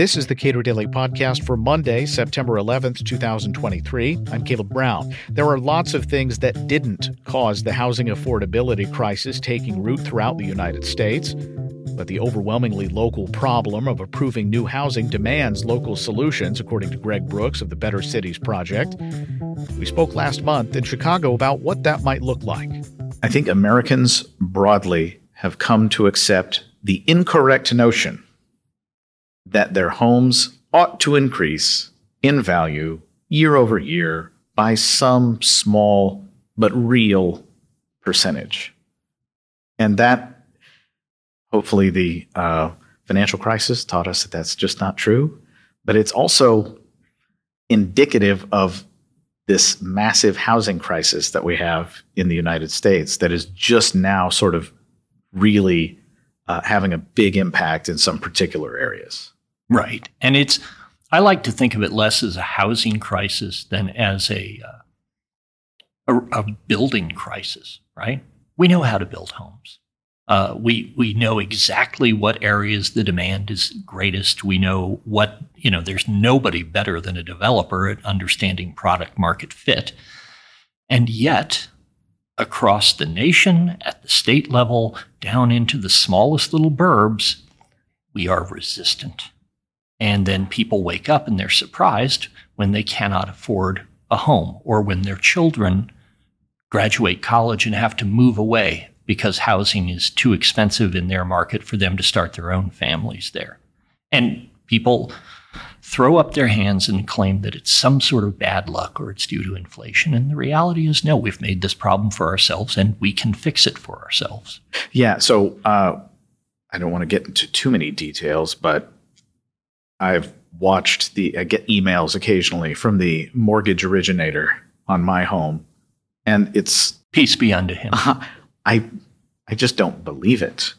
This is the Cato Daily Podcast for Monday, September 11th, 2023. I'm Caleb Brown. There are lots of things that didn't cause the housing affordability crisis taking root throughout the United States. But the overwhelmingly local problem of approving new housing demands local solutions, according to Greg Brooks of the Better Cities Project. We spoke last month in Chicago about what that might look like. I think Americans broadly have come to accept the incorrect notion that their homes ought to increase in value year over year by some small but real percentage. And that, hopefully, the uh, financial crisis taught us that that's just not true. But it's also indicative of this massive housing crisis that we have in the United States that is just now sort of really uh, having a big impact in some particular areas. Right. And it's, I like to think of it less as a housing crisis than as a, uh, a, a, building crisis, right? We know how to build homes. Uh, we, we know exactly what areas the demand is greatest. We know what, you know, there's nobody better than a developer at understanding product market fit. And yet, across the nation, at the state level, down into the smallest little burbs, we are resistant. And then people wake up and they're surprised when they cannot afford a home or when their children graduate college and have to move away because housing is too expensive in their market for them to start their own families there. And people throw up their hands and claim that it's some sort of bad luck or it's due to inflation. And the reality is, no, we've made this problem for ourselves and we can fix it for ourselves. Yeah. So uh, I don't want to get into too many details, but I've watched the I get emails occasionally from the mortgage originator on my home, and it's peace be unto him. Uh, I I just don't believe it.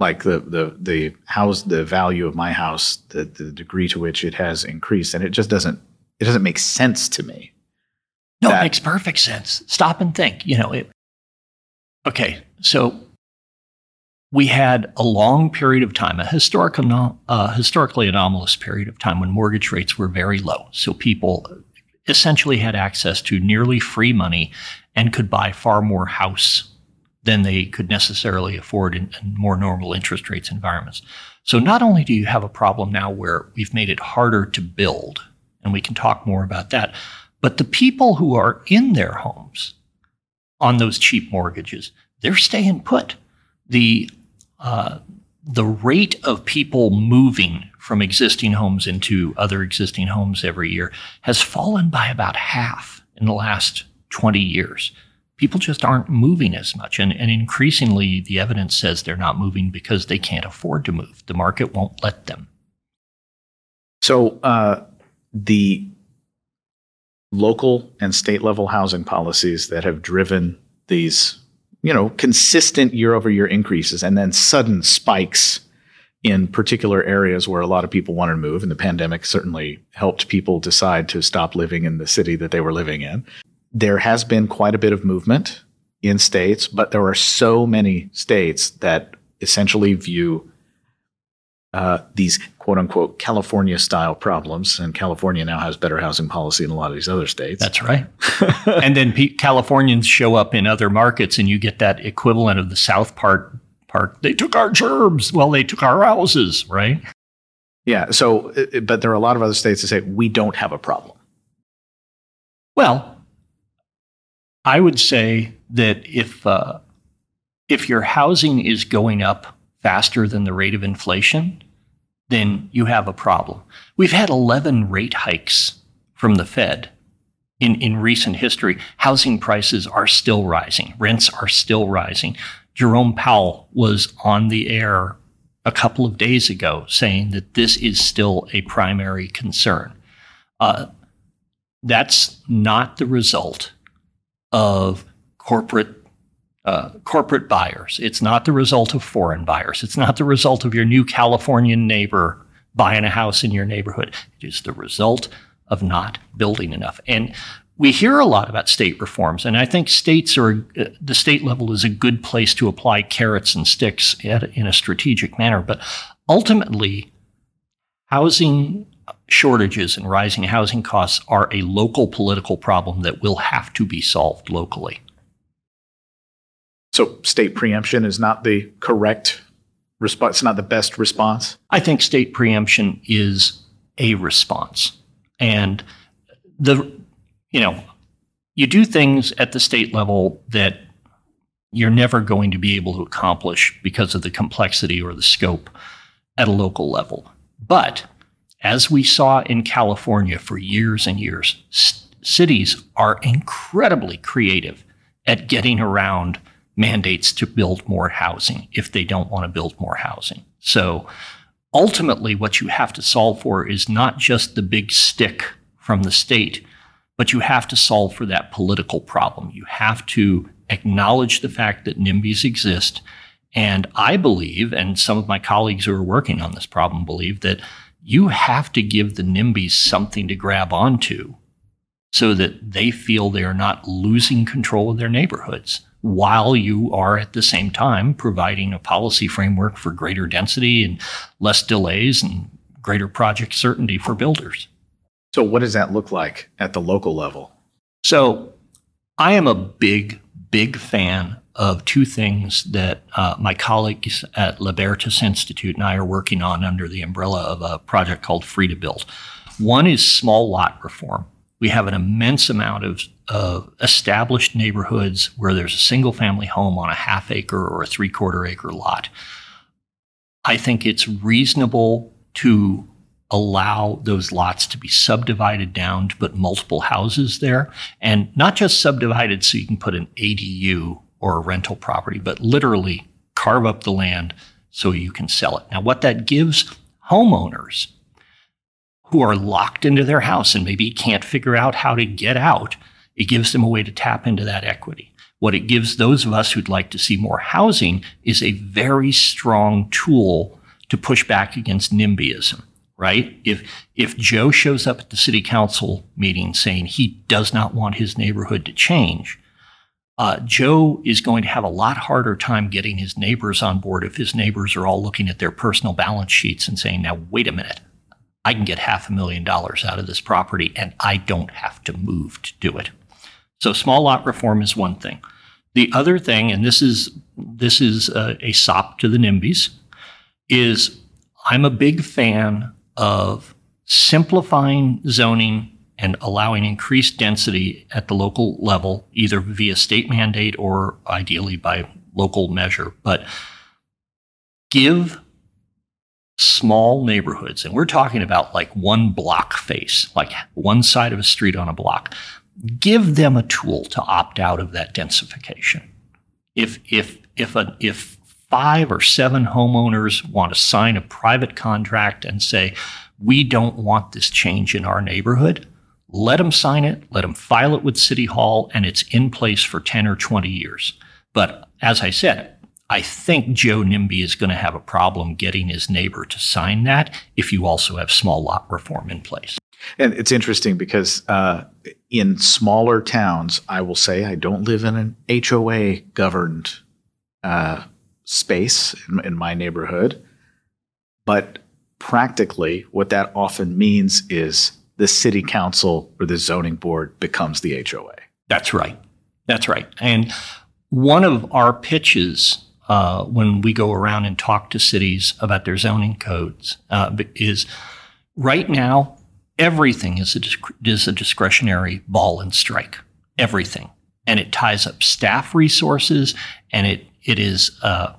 Like the the the house, the value of my house, the the degree to which it has increased, and it just doesn't it doesn't make sense to me. No, that, it makes perfect sense. Stop and think. You know, it. Okay, so we had a long period of time, a historic, uh, historically anomalous period of time when mortgage rates were very low. So people essentially had access to nearly free money and could buy far more house than they could necessarily afford in, in more normal interest rates environments. So not only do you have a problem now where we've made it harder to build, and we can talk more about that, but the people who are in their homes on those cheap mortgages, they're staying put. The uh, the rate of people moving from existing homes into other existing homes every year has fallen by about half in the last 20 years. People just aren't moving as much. And, and increasingly, the evidence says they're not moving because they can't afford to move. The market won't let them. So, uh, the local and state level housing policies that have driven these you know, consistent year over year increases and then sudden spikes in particular areas where a lot of people wanted to move. And the pandemic certainly helped people decide to stop living in the city that they were living in. There has been quite a bit of movement in states, but there are so many states that essentially view uh, these quote unquote California style problems. And California now has better housing policy than a lot of these other states. That's right. and then P- Californians show up in other markets and you get that equivalent of the South Park part. They took our gerbs. Well, they took our houses, right? Yeah. So, but there are a lot of other states that say we don't have a problem. Well, I would say that if uh, if your housing is going up faster than the rate of inflation, then you have a problem. We've had 11 rate hikes from the Fed in, in recent history. Housing prices are still rising, rents are still rising. Jerome Powell was on the air a couple of days ago saying that this is still a primary concern. Uh, that's not the result of corporate uh, corporate buyers. It's not the result of foreign buyers. It's not the result of your new Californian neighbor buying a house in your neighborhood. It is the result of not building enough. And we hear a lot about state reforms, and I think states are uh, the state level is a good place to apply carrots and sticks at, in a strategic manner. But ultimately, housing shortages and rising housing costs are a local political problem that will have to be solved locally. So, state preemption is not the correct response, it's not the best response? I think state preemption is a response. And the, you know, you do things at the state level that you're never going to be able to accomplish because of the complexity or the scope at a local level. But as we saw in California for years and years, c- cities are incredibly creative at getting around mandates to build more housing if they don't want to build more housing. So ultimately, what you have to solve for is not just the big stick from the state, but you have to solve for that political problem. You have to acknowledge the fact that NIMBYs exist. And I believe, and some of my colleagues who are working on this problem believe, that you have to give the NIMBYs something to grab onto so that they feel they're not losing control of their neighborhoods while you are at the same time providing a policy framework for greater density and less delays and greater project certainty for builders. So, what does that look like at the local level? So, I am a big, big fan of two things that uh, my colleagues at Libertas Institute and I are working on under the umbrella of a project called Free to Build. One is small lot reform. We have an immense amount of, of established neighborhoods where there's a single family home on a half acre or a three quarter acre lot. I think it's reasonable to allow those lots to be subdivided down to put multiple houses there and not just subdivided so you can put an ADU or a rental property, but literally carve up the land so you can sell it. Now, what that gives homeowners who are locked into their house and maybe can't figure out how to get out, it gives them a way to tap into that equity. What it gives those of us who'd like to see more housing is a very strong tool to push back against NIMBYism, right? If, if Joe shows up at the city council meeting saying he does not want his neighborhood to change, uh, Joe is going to have a lot harder time getting his neighbors on board if his neighbors are all looking at their personal balance sheets and saying, now, wait a minute, I can get half a million dollars out of this property and I don't have to move to do it. So small lot reform is one thing. The other thing, and this is this is a, a sop to the NIMBYs, is I'm a big fan of simplifying zoning and allowing increased density at the local level, either via state mandate or ideally by local measure. But give small neighborhoods, and we're talking about like one block face, like one side of a street on a block, give them a tool to opt out of that densification. If if if a if five or seven homeowners want to sign a private contract and say, we don't want this change in our neighborhood, let them sign it, let them file it with City Hall, and it's in place for 10 or 20 years. But as I said, I think Joe NIMBY is going to have a problem getting his neighbor to sign that if you also have small lot reform in place. And it's interesting because uh, in smaller towns, I will say I don't live in an HOA governed uh, space in, in my neighborhood. But practically, what that often means is the city council or the zoning board becomes the HOA. That's right. That's right. And one of our pitches uh, when we go around and talk to cities about their zoning codes uh, is right now everything is a, is a discretionary ball and strike everything and it ties up staff resources and it it is uh,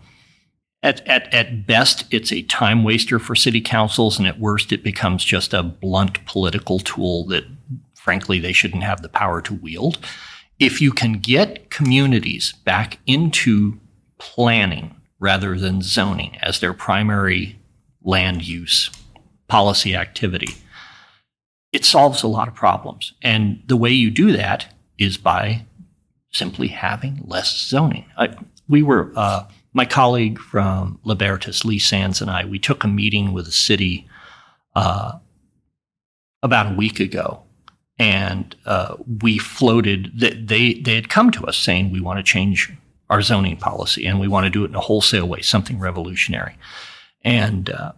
at, at, at best it's a time waster for city councils and at worst it becomes just a blunt political tool that frankly they shouldn't have the power to wield if you can get communities back into planning rather than zoning as their primary land use policy activity, it solves a lot of problems. And the way you do that is by simply having less zoning. I, we were, uh, my colleague from Libertas, Lee Sands, and I, we took a meeting with the city uh, about a week ago. and uh, we floated that they they had come to us saying we want to change our zoning policy and we want to do it in a wholesale way, something revolutionary, and uh,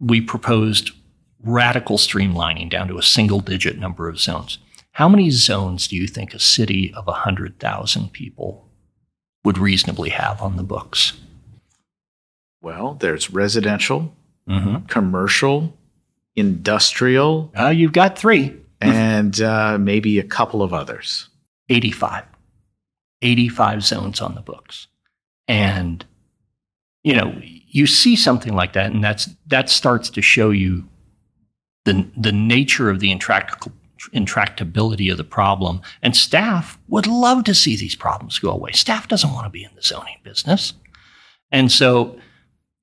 we proposed radical streamlining down to a single digit number of zones. How many zones do you think a city of 100,000 people would reasonably have on the books? Well, there's residential, mm-hmm. commercial, industrial. Uh, you've got three. and uh, maybe a couple of others. 85. 85 zones on the books. And, you know, you see something like that, and that's that starts to show you the, the nature of the intractable intractability of the problem. And staff would love to see these problems go away. Staff doesn't want to be in the zoning business. And so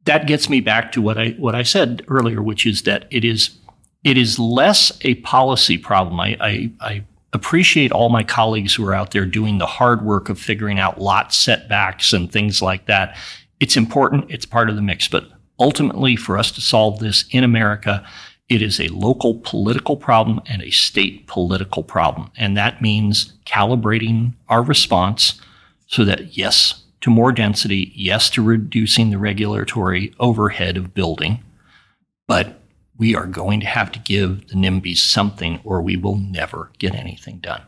that gets me back to what I what I said earlier, which is that it is it is less a policy problem. I, I, I appreciate all my colleagues who are out there doing the hard work of figuring out lot setbacks and things like that. It's important, it's part of the mix. But ultimately, for us to solve this in America, it is a local political problem and a state political problem. And that means calibrating our response so that, yes, to more density, yes, to reducing the regulatory overhead of building, but we are going to have to give the NIMBYs something or we will never get anything done.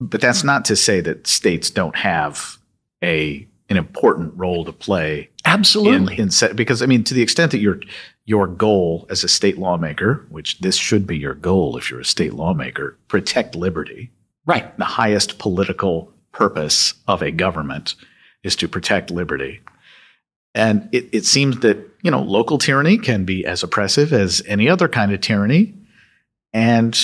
But that's not to say that states don't have a an important role to play. Absolutely. In, in because I mean, to the extent that your your goal as a state lawmaker, which this should be your goal if you're a state lawmaker, protect liberty. Right. The highest political purpose of a government is to protect liberty. And it, it seems that, you know, local tyranny can be as oppressive as any other kind of tyranny. And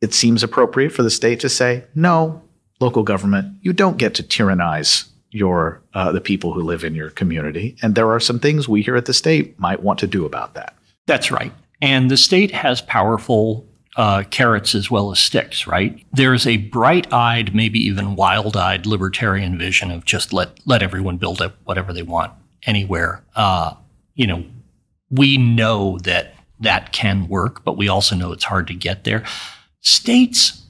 it seems appropriate for the state to say, no, local government, you don't get to tyrannize your uh, the people who live in your community. And there are some things we here at the state might want to do about that. That's right. And the state has powerful uh, carrots as well as sticks, right? There's a bright eyed, maybe even wild eyed libertarian vision of just let, let everyone build up whatever they want anywhere. Uh, you know, we know that that can work, but we also know it's hard to get there. States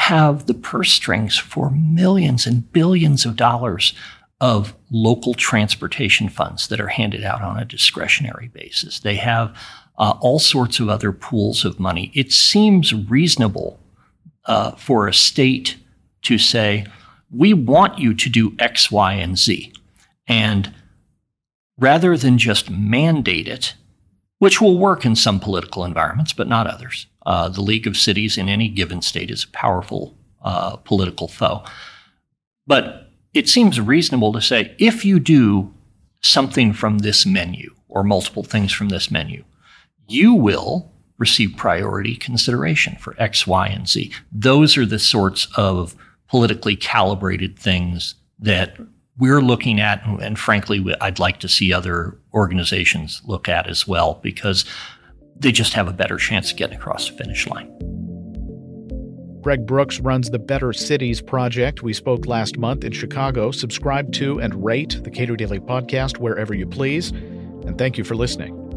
have the purse strings for millions and billions of dollars of local transportation funds that are handed out on a discretionary basis. They have uh, all sorts of other pools of money. It seems reasonable uh, for a state to say, we want you to do X, Y, and Z. And rather than just mandate it, which will work in some political environments, but not others. Uh, the League of Cities in any given state is a powerful uh, political foe. But it seems reasonable to say if you do something from this menu or multiple things from this menu, you will receive priority consideration for X, Y, and Z. Those are the sorts of politically calibrated things that we're looking at, and frankly, I'd like to see other organizations look at as well because they just have a better chance of getting across the finish line. Greg Brooks runs the Better Cities Project. We spoke last month in Chicago. Subscribe to and rate the Cato Daily Podcast wherever you please. And thank you for listening.